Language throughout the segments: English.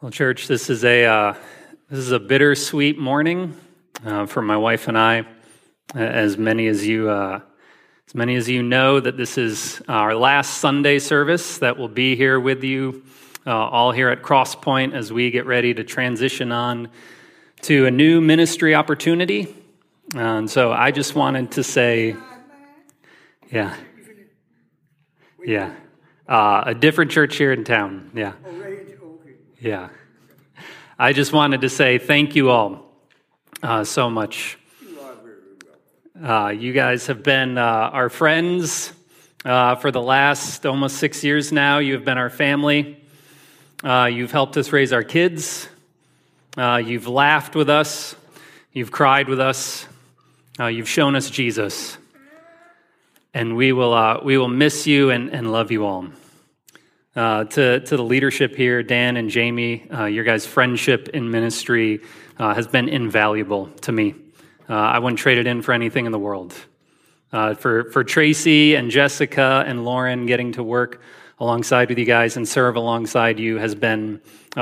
Well, church, this is a uh, this is a bittersweet morning uh, for my wife and I. As many as you uh, as many as you know, that this is our last Sunday service that will be here with you, uh, all here at Crosspoint as we get ready to transition on to a new ministry opportunity. And so, I just wanted to say, yeah, yeah, uh, a different church here in town. Yeah. Yeah. I just wanted to say thank you all uh, so much. Uh, you guys have been uh, our friends uh, for the last almost six years now. You have been our family. Uh, you've helped us raise our kids. Uh, you've laughed with us. You've cried with us. you've shown us Jesus. And we will, we will miss you and, and love you all. Uh, to, to the leadership here, Dan and Jamie, uh, your guys' friendship in ministry uh, has been invaluable to me. Uh, I wouldn't trade it in for anything in the world. Uh, for, for Tracy and Jessica and Lauren, getting to work alongside with you guys and serve alongside you has been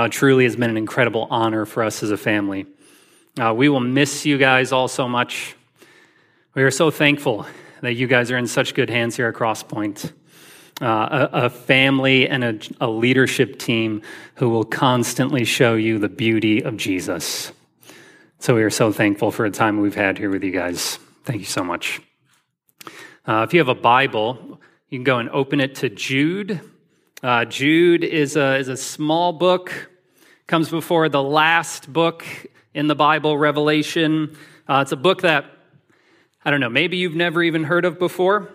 truly has been an incredible honor for us as a family. we will miss you guys all so much. We are so thankful that you guys are in such good hands here at Crosspoint uh, a, family and a, a leadership team who will constantly show you the beauty of Jesus. So we are so thankful for the time we've had here with you guys. Thank you so much. Uh, if you have a Bible, you can go and open it to Jude. Uh, Jude is a, is a small book, comes before the last book in the Bible, Revelation. Uh, it's a book that, I don't know, maybe you've never even heard of before.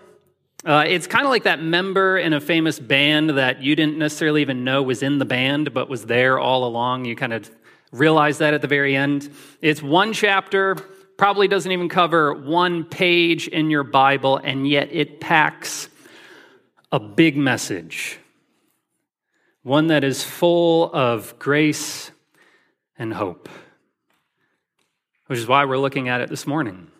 Uh, it's kind of like that member in a famous band that you didn't necessarily even know was in the band, but was there all along. You kind of realize that at the very end. It's one chapter, probably doesn't even cover one page in your Bible, and yet it packs a big message. One that is full of grace and hope, which is why we're looking at it this morning.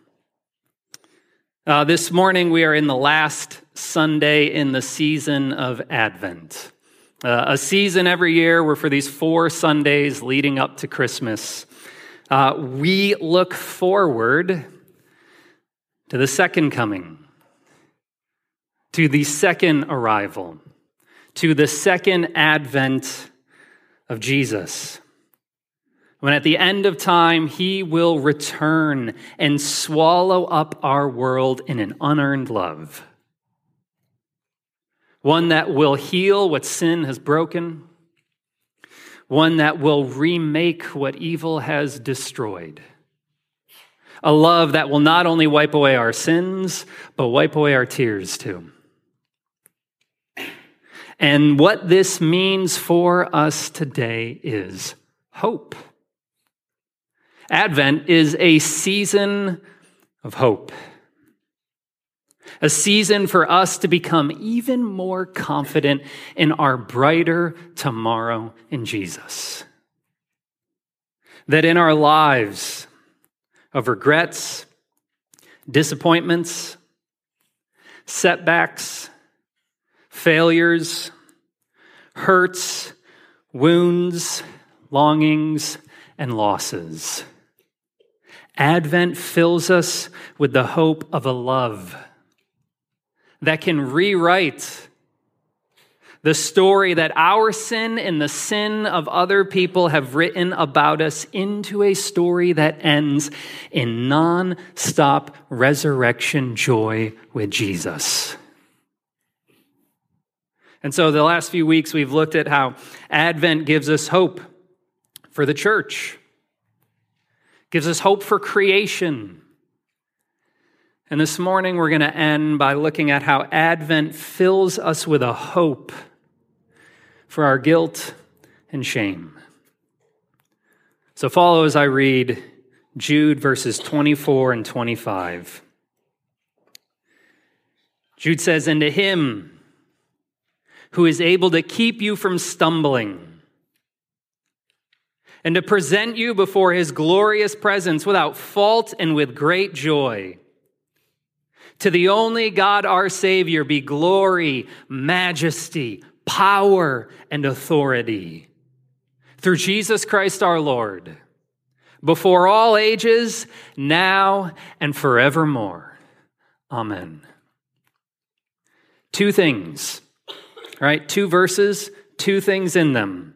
Uh, this morning, we are in the last Sunday in the season of Advent. Uh, a season every year where, for these four Sundays leading up to Christmas, uh, we look forward to the second coming, to the second arrival, to the second advent of Jesus when at the end of time he will return and swallow up our world in an unearned love. One that will heal what sin has broken, one that will remake what evil has destroyed. A love that will not only wipe away our sins, but wipe away our tears too. And what this means for us today is hope. Advent is a season of hope, a season for us to become even more confident in our brighter tomorrow in Jesus. That in our lives of regrets, disappointments, setbacks, failures, hurts, wounds, longings, and losses Advent fills us with the hope of a love that can rewrite the story that our sin and the sin of other people have written about us into a story that ends in non stop resurrection joy with Jesus. And so, the last few weeks, we've looked at how Advent gives us hope for the church gives us hope for creation. And this morning, we're going to end by looking at how Advent fills us with a hope for our guilt and shame. So, follow as I read Jude verses 24 and 25. Jude says, And to him who is able to keep you from stumbling, and to present you before his glorious presence without fault and with great joy. To the only God our Savior be glory, majesty, power, and authority through Jesus Christ our Lord, before all ages, now and forevermore. Amen. Two things, right? Two verses, two things in them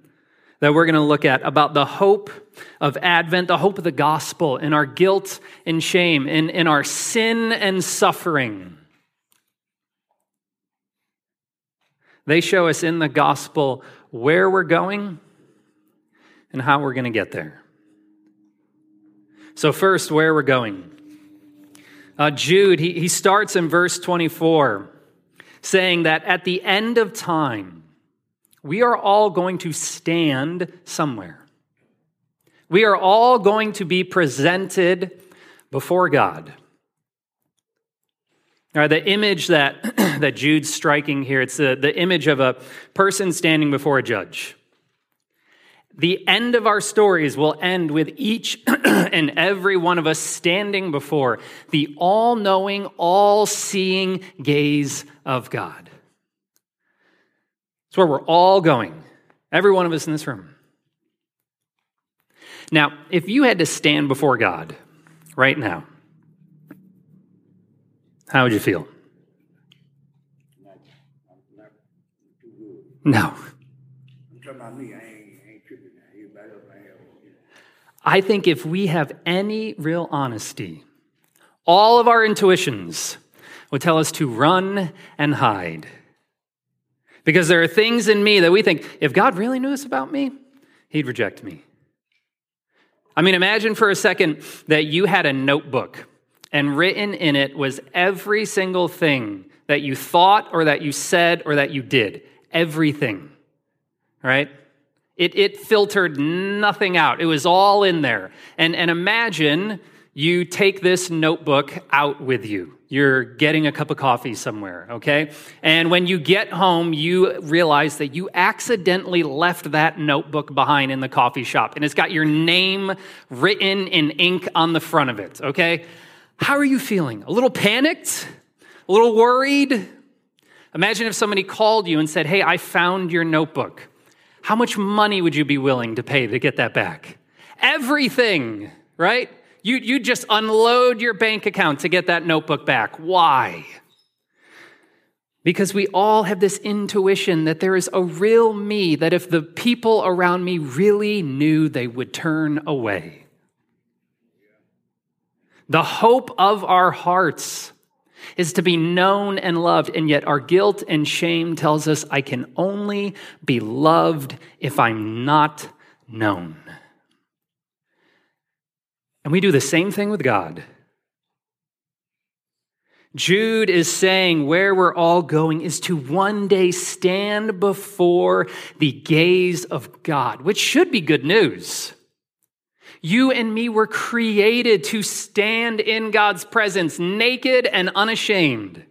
that we're going to look at about the hope of Advent, the hope of the gospel, in our guilt and shame, in, in our sin and suffering. They show us in the gospel where we're going and how we're going to get there. So, first, where we're going. Uh, Jude, he, he starts in verse 24 saying that at the end of time, we are all going to stand somewhere. We are all going to be presented before God. Now, the image that, that Jude's striking here, it's the, the image of a person standing before a judge. The end of our stories will end with each and every one of us standing before the all knowing, all seeing gaze of God. It's where we're all going, every one of us in this room. Now, if you had to stand before God right now, how would you feel? No. I think if we have any real honesty, all of our intuitions would tell us to run and hide. Because there are things in me that we think, if God really knew this about me, he'd reject me. I mean, imagine for a second that you had a notebook and written in it was every single thing that you thought or that you said or that you did. Everything. Right? It, it filtered nothing out. It was all in there. And, and imagine you take this notebook out with you. You're getting a cup of coffee somewhere, okay? And when you get home, you realize that you accidentally left that notebook behind in the coffee shop, and it's got your name written in ink on the front of it, okay? How are you feeling? A little panicked? A little worried? Imagine if somebody called you and said, Hey, I found your notebook. How much money would you be willing to pay to get that back? Everything, right? You, you just unload your bank account to get that notebook back. Why? Because we all have this intuition that there is a real me, that if the people around me really knew, they would turn away. The hope of our hearts is to be known and loved, and yet our guilt and shame tells us I can only be loved if I'm not known. And we do the same thing with God. Jude is saying where we're all going is to one day stand before the gaze of God, which should be good news. You and me were created to stand in God's presence, naked and unashamed.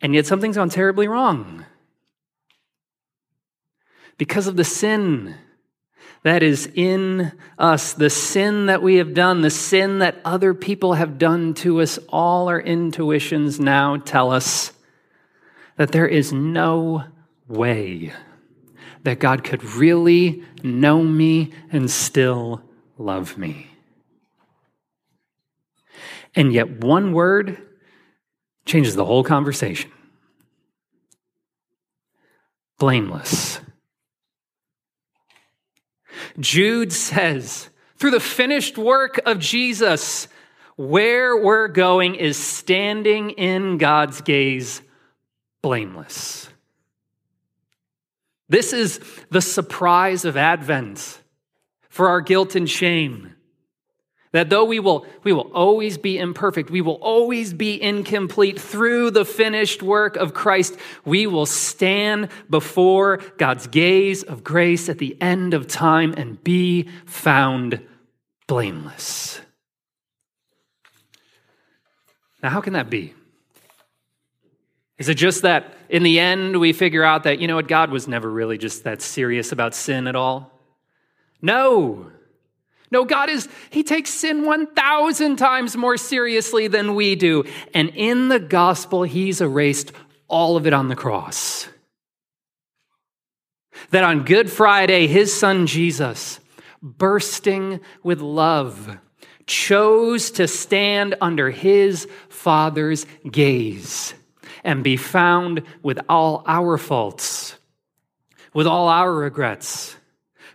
And yet something's gone terribly wrong. Because of the sin that is in us, the sin that we have done, the sin that other people have done to us, all our intuitions now tell us that there is no way that God could really know me and still love me. And yet, one word changes the whole conversation blameless. Jude says, through the finished work of Jesus, where we're going is standing in God's gaze blameless. This is the surprise of Advent for our guilt and shame. That though we will, we will always be imperfect, we will always be incomplete through the finished work of Christ, we will stand before God's gaze of grace at the end of time and be found blameless. Now, how can that be? Is it just that in the end we figure out that, you know what, God was never really just that serious about sin at all? No. No, God is, He takes sin 1,000 times more seriously than we do. And in the gospel, He's erased all of it on the cross. that on Good Friday, his son Jesus, bursting with love, chose to stand under his Father's gaze and be found with all our faults, with all our regrets,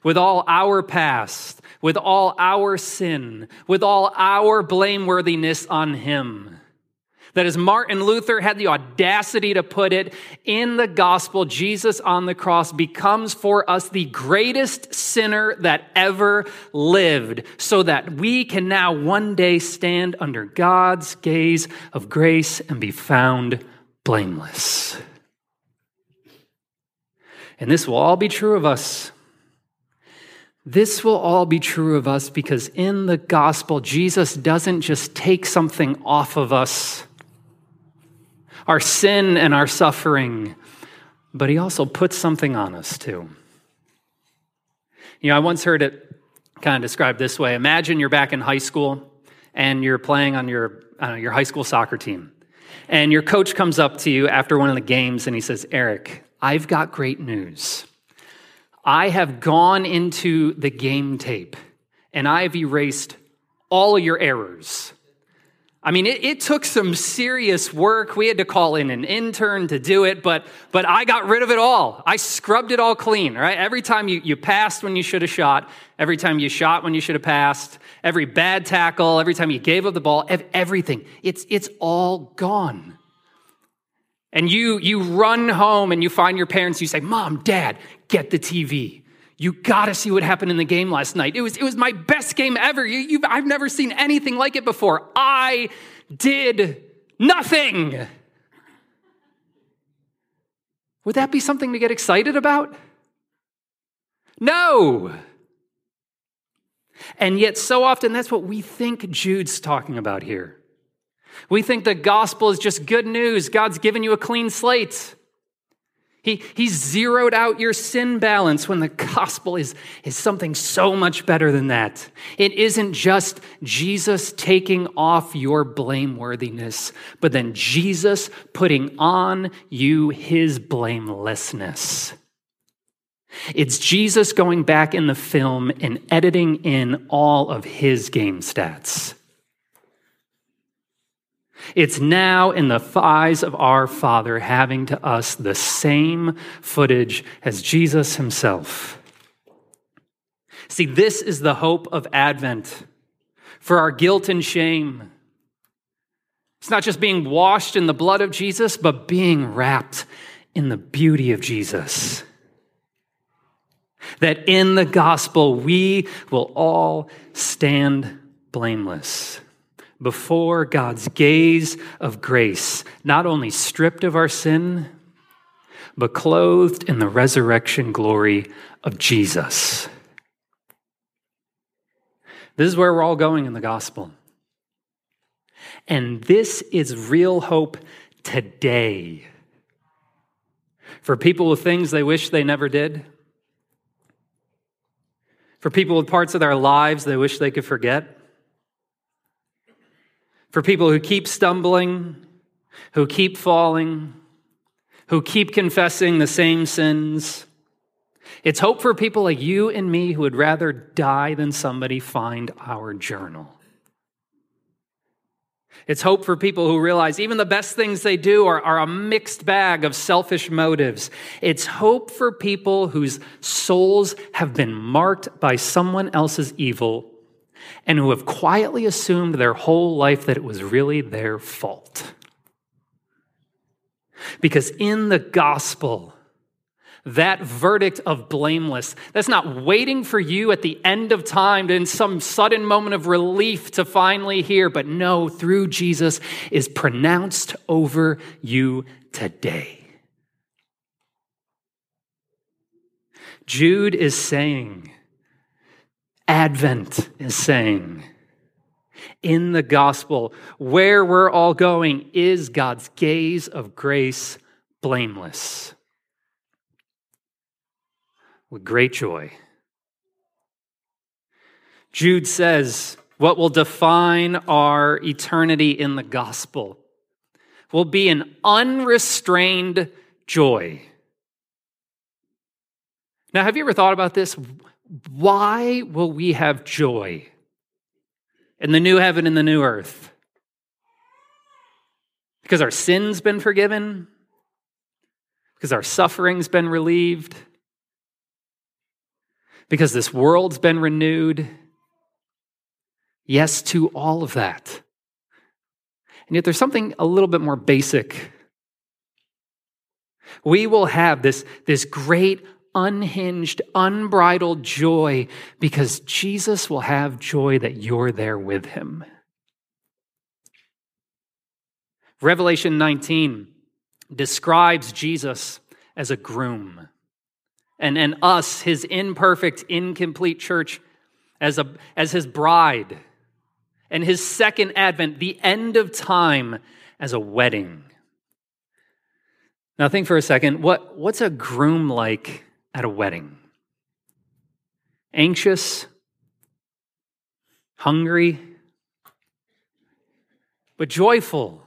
with all our past, with all our sin, with all our blameworthiness on him that as Martin Luther had the audacity to put it, in the gospel, Jesus on the cross becomes for us the greatest sinner that ever lived, so that we can now one day stand under God's gaze of grace and be found blameless. And this will all be true of us. This will all be true of us because in the gospel, Jesus doesn't just take something off of us our sin and our suffering, but he also puts something on us too. You know, I once heard it kind of described this way Imagine you're back in high school and you're playing on your, your high school soccer team. And your coach comes up to you after one of the games and he says, Eric, I've got great news. I have gone into the game tape and I've erased all your errors. I mean, it, it, took some serious work. We had to call in an intern to do it, but, but I got rid of it all. I scrubbed it all clean, right? Every time you, you passed when you should have shot, every time you shot when you should have passed, every bad tackle, every time you gave up the ball, everything. It's, it's all gone. And you, you run home and you find your parents, you say, Mom, Dad, get the TV. You got to see what happened in the game last night. It was, it was my best game ever. You, I've never seen anything like it before. I did nothing. Would that be something to get excited about? No. And yet, so often, that's what we think Jude's talking about here. We think the gospel is just good news. God's given you a clean slate. He, he zeroed out your sin balance when the gospel is, is something so much better than that. It isn't just Jesus taking off your blameworthiness, but then Jesus putting on you his blamelessness. It's Jesus going back in the film and editing in all of his game stats. It's now in the eyes of our Father having to us the same footage as Jesus himself. See, this is the hope of Advent for our guilt and shame. It's not just being washed in the blood of Jesus, but being wrapped in the beauty of Jesus. That in the gospel we will all stand blameless before God's gaze of grace, not only stripped of our sin, but clothed in the resurrection glory of Jesus. This is where we're all going in the gospel. And this is real hope today. For people with things they wish they never did. For people with parts of their lives they wish they could forget for people who keep stumbling, who keep falling, who keep confessing the same sins. It's hope for people like you and me who would rather die than somebody find our journal. It's hope for people who realize even the best things they do are, are, a mixed bag of selfish motives. It's hope for people whose souls have been marked by someone else's evil and who have quietly assumed their whole life that it was really their fault. Because in the gospel, that verdict of blameless, that's not waiting for you at the end of time in some sudden moment of relief to finally hear, but no, through Jesus is pronounced over you today. Jude is saying, Advent is saying. In the gospel, where we're all going is God's gaze of grace blameless. With great joy. Jude says, what will define our eternity in the gospel will be an unrestrained joy Now, have you ever thought about this? Why will we have joy in the new heaven and the new earth? Because our sin's been forgiven? Because our suffering's been relieved? Because this world's been renewed? Yes to all of that. And yet there's something a little bit more basic. We will have this, this great, unhinged, unbridled joy because Jesus will have joy that you're there with him. Revelation 19 describes Jesus as a groom and, and us, his imperfect, incomplete church, as, a, as his bride and his second advent, the end of time, as a wedding. Now, think for a second what, what's a groom like at a wedding? Anxious? Hungry? But joyful.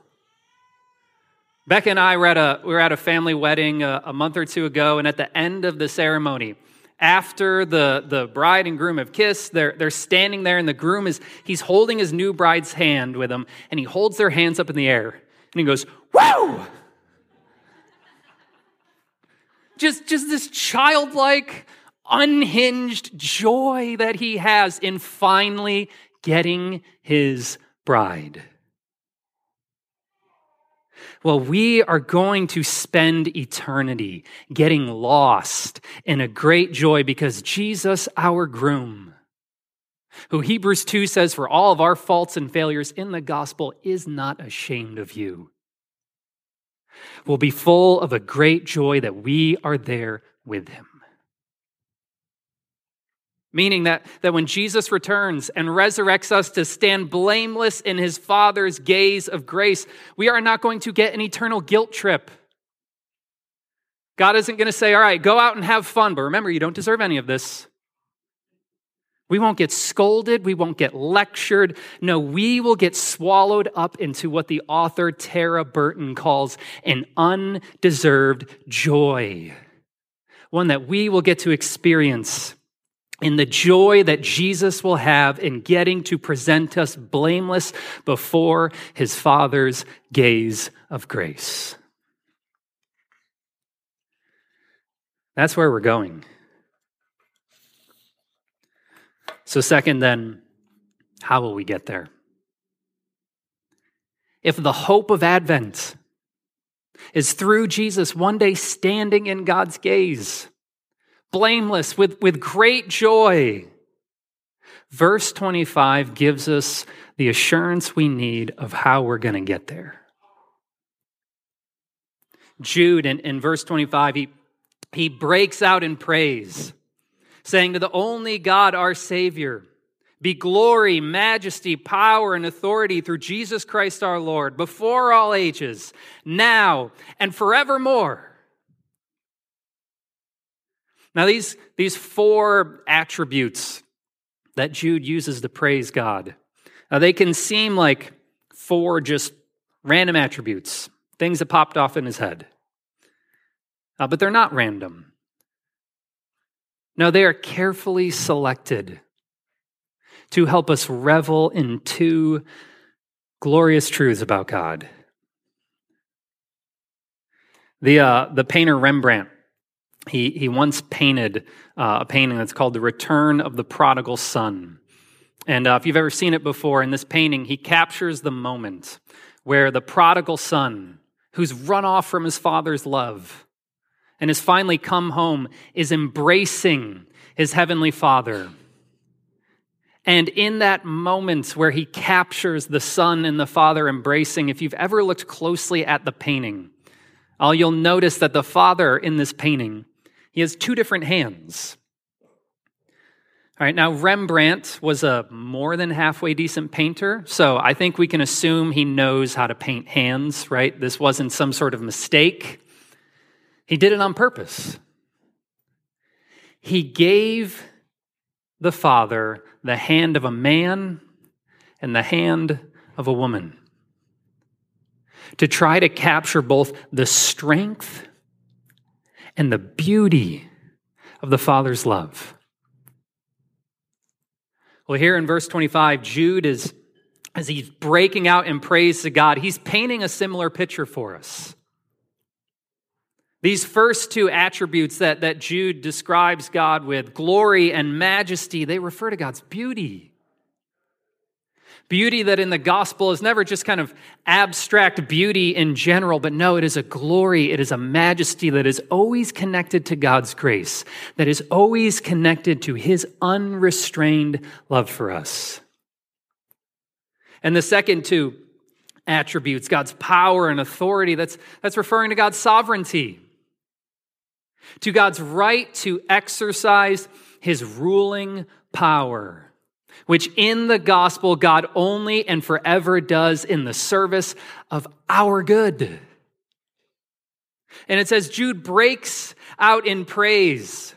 Becca and I were at a, we were at a family wedding a, a month or two ago, and at the end of the ceremony, after the, the bride and groom have kissed, they're, they're standing there, and the groom is he's holding his new bride's hand with him, and he holds their hands up in the air, and he goes, Whoa! Just, just this childlike, unhinged joy that he has in finally getting his bride. Well, we are going to spend eternity getting lost in a great joy because Jesus, our groom, who Hebrews 2 says, for all of our faults and failures in the gospel, is not ashamed of you, will be full of a great joy that we are there with him. Meaning that, that when Jesus returns and resurrects us to stand blameless in his Father's gaze of grace, we are not going to get an eternal guilt trip. God isn't going to say, All right, go out and have fun, but remember, you don't deserve any of this. We won't get scolded. We won't get lectured. No, we will get swallowed up into what the author Tara Burton calls an undeserved joy, one that we will get to experience in the joy that Jesus will have in getting to present us blameless before his Father's gaze of grace. That's where we're going. So, second, then, how will we get there? If the hope of Advent is through Jesus one day standing in God's gaze, blameless, with, with great joy. Verse 25 gives us the assurance we need of how we're going to get there. Jude, in, in verse 25, he, he breaks out in praise, saying to the only God, our Savior, be glory, majesty, power, and authority through Jesus Christ our Lord, before all ages, now and forevermore. Now, these, these four attributes that Jude uses to praise God, now they can seem like four just random attributes, things that popped off in his head. Uh, but they're not random. No, they are carefully selected to help us revel in two glorious truths about God. The, uh, the painter Rembrandt he, he once painted uh, a painting that's called The Return of the Prodigal Son. And uh, if you've ever seen it before, in this painting, he captures the moment where the prodigal son, who's run off from his father's love and has finally come home, is embracing his heavenly father. And in that moment where he captures the son and the father embracing, if you've ever looked closely at the painting, uh, you'll notice that the father in this painting he has two different hands. All right, now Rembrandt was a more than halfway decent painter, so I think we can assume he knows how to paint hands, right? This wasn't some sort of mistake. He did it on purpose. He gave the Father the hand of a man and the hand of a woman to try to capture both the strength and the beauty of the Father's love. Well, here in verse 25, Jude is, as he's breaking out in praise to God, he's painting a similar picture for us. These first two attributes that, that Jude describes God with, glory and majesty, they refer to God's beauty. Beauty that in the gospel is never just kind of abstract beauty in general, but no, it is a glory, it is a majesty that is always connected to God's grace, that is always connected to his unrestrained love for us. And the second two attributes, God's power and authority, that's, that's referring to God's sovereignty, to God's right to exercise his ruling power which in the gospel God only and forever does in the service of our good. And it says Jude breaks out in praise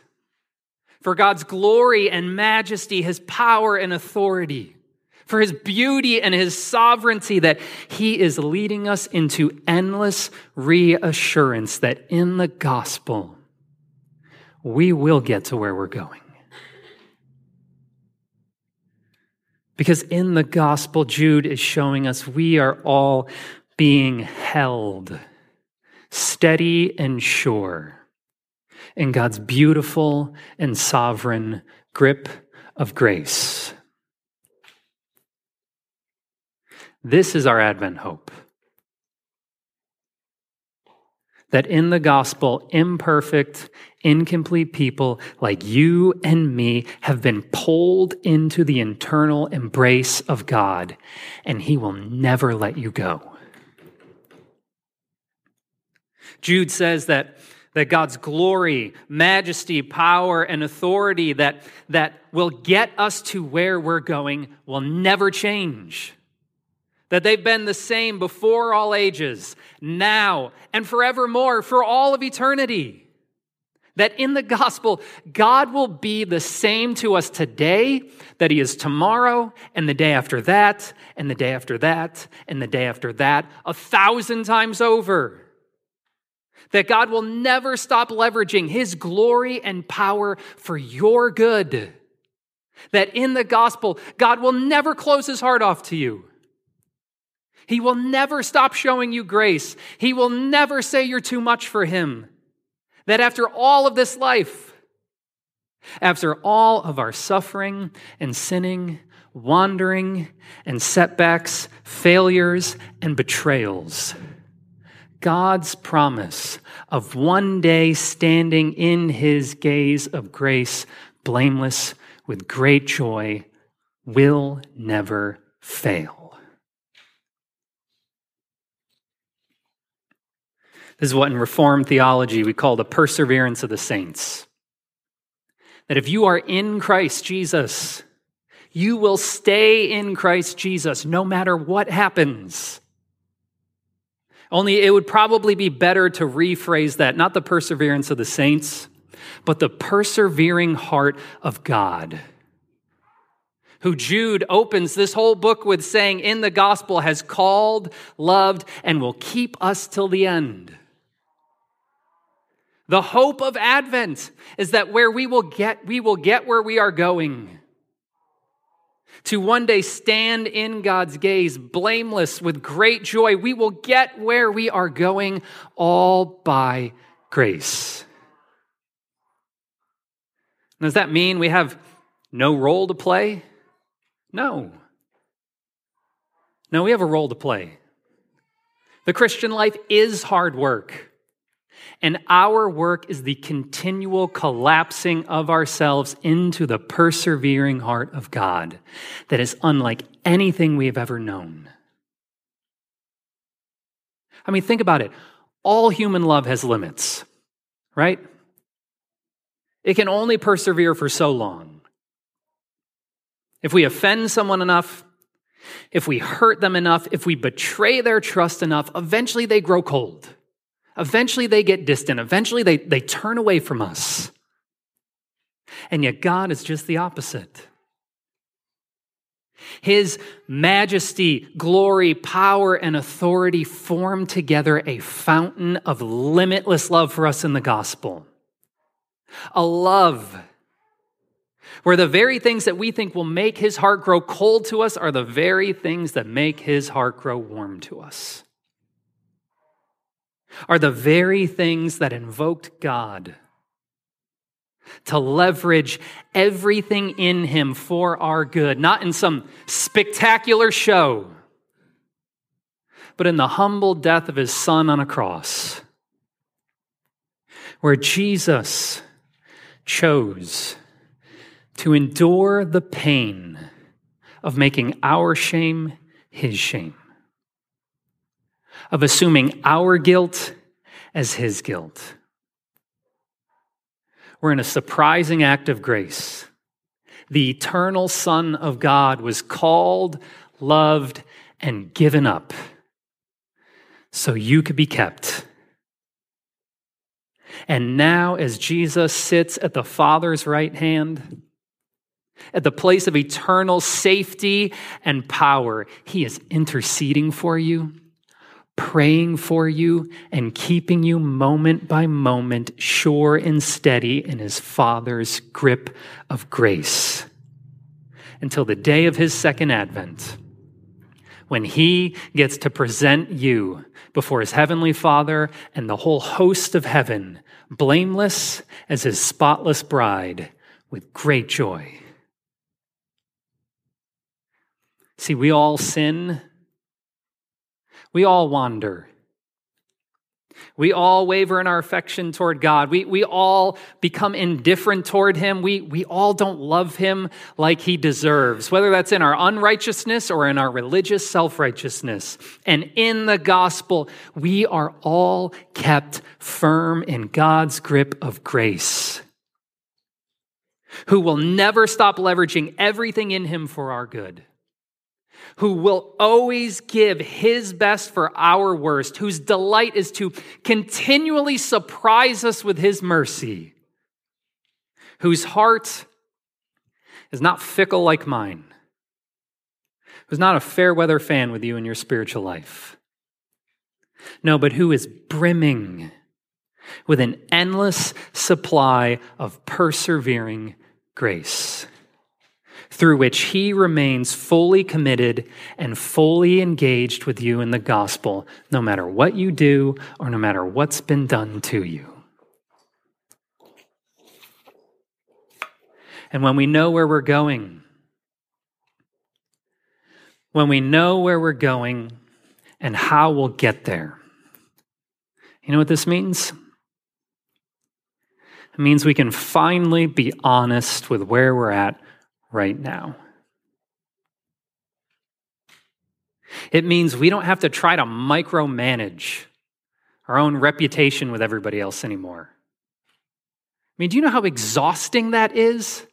for God's glory and majesty, his power and authority, for his beauty and his sovereignty, that he is leading us into endless reassurance that in the gospel we will get to where we're going. Because in the gospel, Jude is showing us we are all being held steady and sure in God's beautiful and sovereign grip of grace. This is our Advent hope. That in the gospel, imperfect incomplete people like you and me have been pulled into the eternal embrace of God, and He will never let you go. Jude says that, that God's glory, majesty, power, and authority that, that will get us to where we're going will never change. That they've been the same before all ages, now, and forevermore, for all of eternity. That in the gospel, God will be the same to us today that He is tomorrow, and the day after that, and the day after that, and the day after that, a thousand times over. That God will never stop leveraging His glory and power for your good. That in the gospel, God will never close His heart off to you. He will never stop showing you grace. He will never say you're too much for Him. That after all of this life, after all of our suffering and sinning, wandering and setbacks, failures and betrayals, God's promise of one day standing in his gaze of grace, blameless with great joy, will never fail. This is what in Reformed theology we call the perseverance of the saints. That if you are in Christ Jesus, you will stay in Christ Jesus no matter what happens. Only it would probably be better to rephrase that, not the perseverance of the saints, but the persevering heart of God. Who Jude opens this whole book with saying in the gospel has called, loved, and will keep us till the end. The hope of Advent is that where we will get, we will get where we are going. To one day stand in God's gaze, blameless with great joy. We will get where we are going all by grace. Does that mean we have no role to play? No. No, we have a role to play. The Christian life is hard work. And our work is the continual collapsing of ourselves into the persevering heart of God that is unlike anything we have ever known. I mean, think about it. All human love has limits, right? It can only persevere for so long. If we offend someone enough, if we hurt them enough, if we betray their trust enough, eventually they grow cold. Eventually they get distant. Eventually they, they turn away from us. And yet God is just the opposite. His majesty, glory, power, and authority form together a fountain of limitless love for us in the gospel. a love where the very things that we think will make his heart grow cold to us are the very things that make his heart grow warm to us. Are the very things that invoked God to leverage everything in him for our good, not in some spectacular show, but in the humble death of his son on a cross, where Jesus chose to endure the pain of making our shame his shame, of assuming our guilt as his guilt. We're in a surprising act of grace. The eternal Son of God was called, loved, and given up so you could be kept. And now, as Jesus sits at the Father's right hand, at the place of eternal safety and power. He is interceding for you, praying for you, and keeping you moment by moment sure and steady in his Father's grip of grace until the day of his second advent when he gets to present you before his heavenly Father and the whole host of heaven, blameless as his spotless bride, with great joy. See, we all sin. We all wander. We all waver in our affection toward God. We, we all become indifferent toward Him. We, we all don't love Him like He deserves, whether that's in our unrighteousness or in our religious self righteousness. And in the gospel, we are all kept firm in God's grip of grace, who will never stop leveraging everything in Him for our good who will always give his best for our worst, whose delight is to continually surprise us with his mercy, whose heart is not fickle like mine, who's not a fair weather fan with you in your spiritual life. No, but who is brimming with an endless supply of persevering grace through which he remains fully committed and fully engaged with you in the gospel, no matter what you do or no matter what's been done to you. And when we know where we're going, when we know where we're going and how we'll get there, you know what this means? It means we can finally be honest with where we're at right now. It means we don't have to try to micromanage our own reputation with everybody else anymore. I mean, do you know how exhausting that is?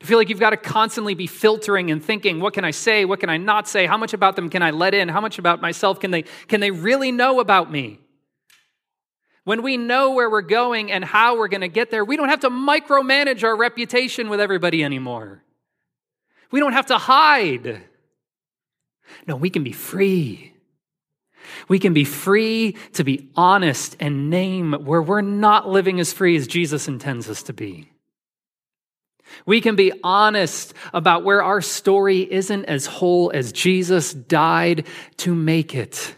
To feel like you've got to constantly be filtering and thinking, what can I say? What can I not say? How much about them can I let in? How much about myself can they, can they really know about me? When we know where we're going and how we're going to get there, we don't have to micromanage our reputation with everybody anymore. We don't have to hide. No, we can be free. We can be free to be honest and name where we're not living as free as Jesus intends us to be. We can be honest about where our story isn't as whole as Jesus died to make it.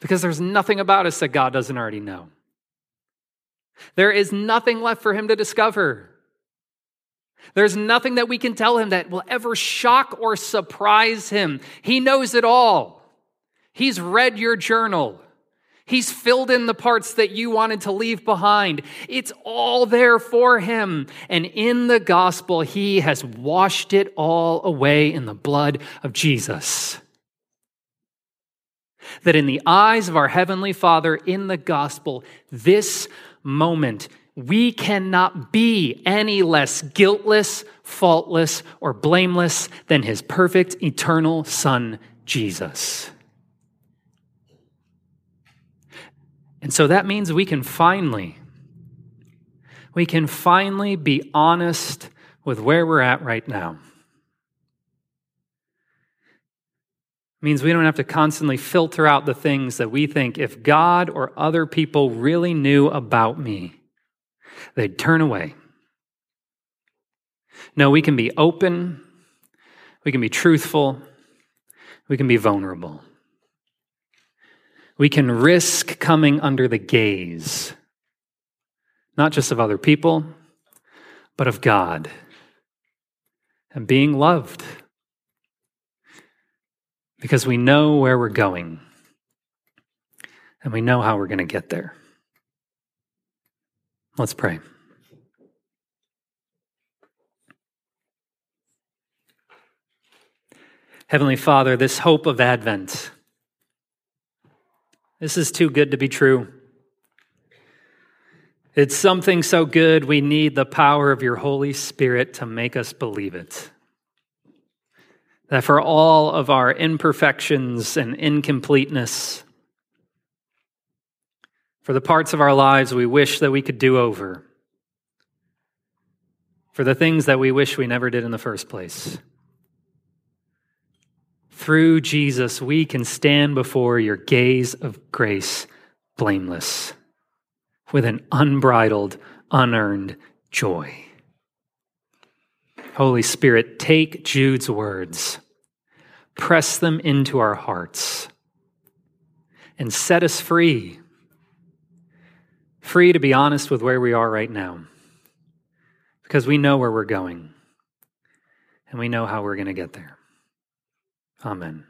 Because there's nothing about us that God doesn't already know. There is nothing left for him to discover. There's nothing that we can tell him that will ever shock or surprise him. He knows it all. He's read your journal. He's filled in the parts that you wanted to leave behind. It's all there for him. And in the gospel, he has washed it all away in the blood of Jesus. That in the eyes of our Heavenly Father in the gospel, this moment we cannot be any less guiltless, faultless, or blameless than his perfect eternal Son, Jesus. And so that means we can finally, we can finally be honest with where we're at right now. Means we don't have to constantly filter out the things that we think if God or other people really knew about me they'd turn away. No, we can be open, we can be truthful, we can be vulnerable. We can risk coming under the gaze, not just of other people, but of God, and being loved because we know where we're going and we know how we're going to get there. Let's pray. Heavenly Father, this hope of Advent, this is too good to be true. It's something so good, we need the power of your Holy Spirit to make us believe it. That for all of our imperfections and incompleteness, for the parts of our lives we wish that we could do over, for the things that we wish we never did in the first place. Through Jesus, we can stand before your gaze of grace blameless, with an unbridled, unearned joy. Holy Spirit, take Jude's words, press them into our hearts, and set us free. Free to be honest with where we are right now, because we know where we're going, and we know how we're going to get there. Amen.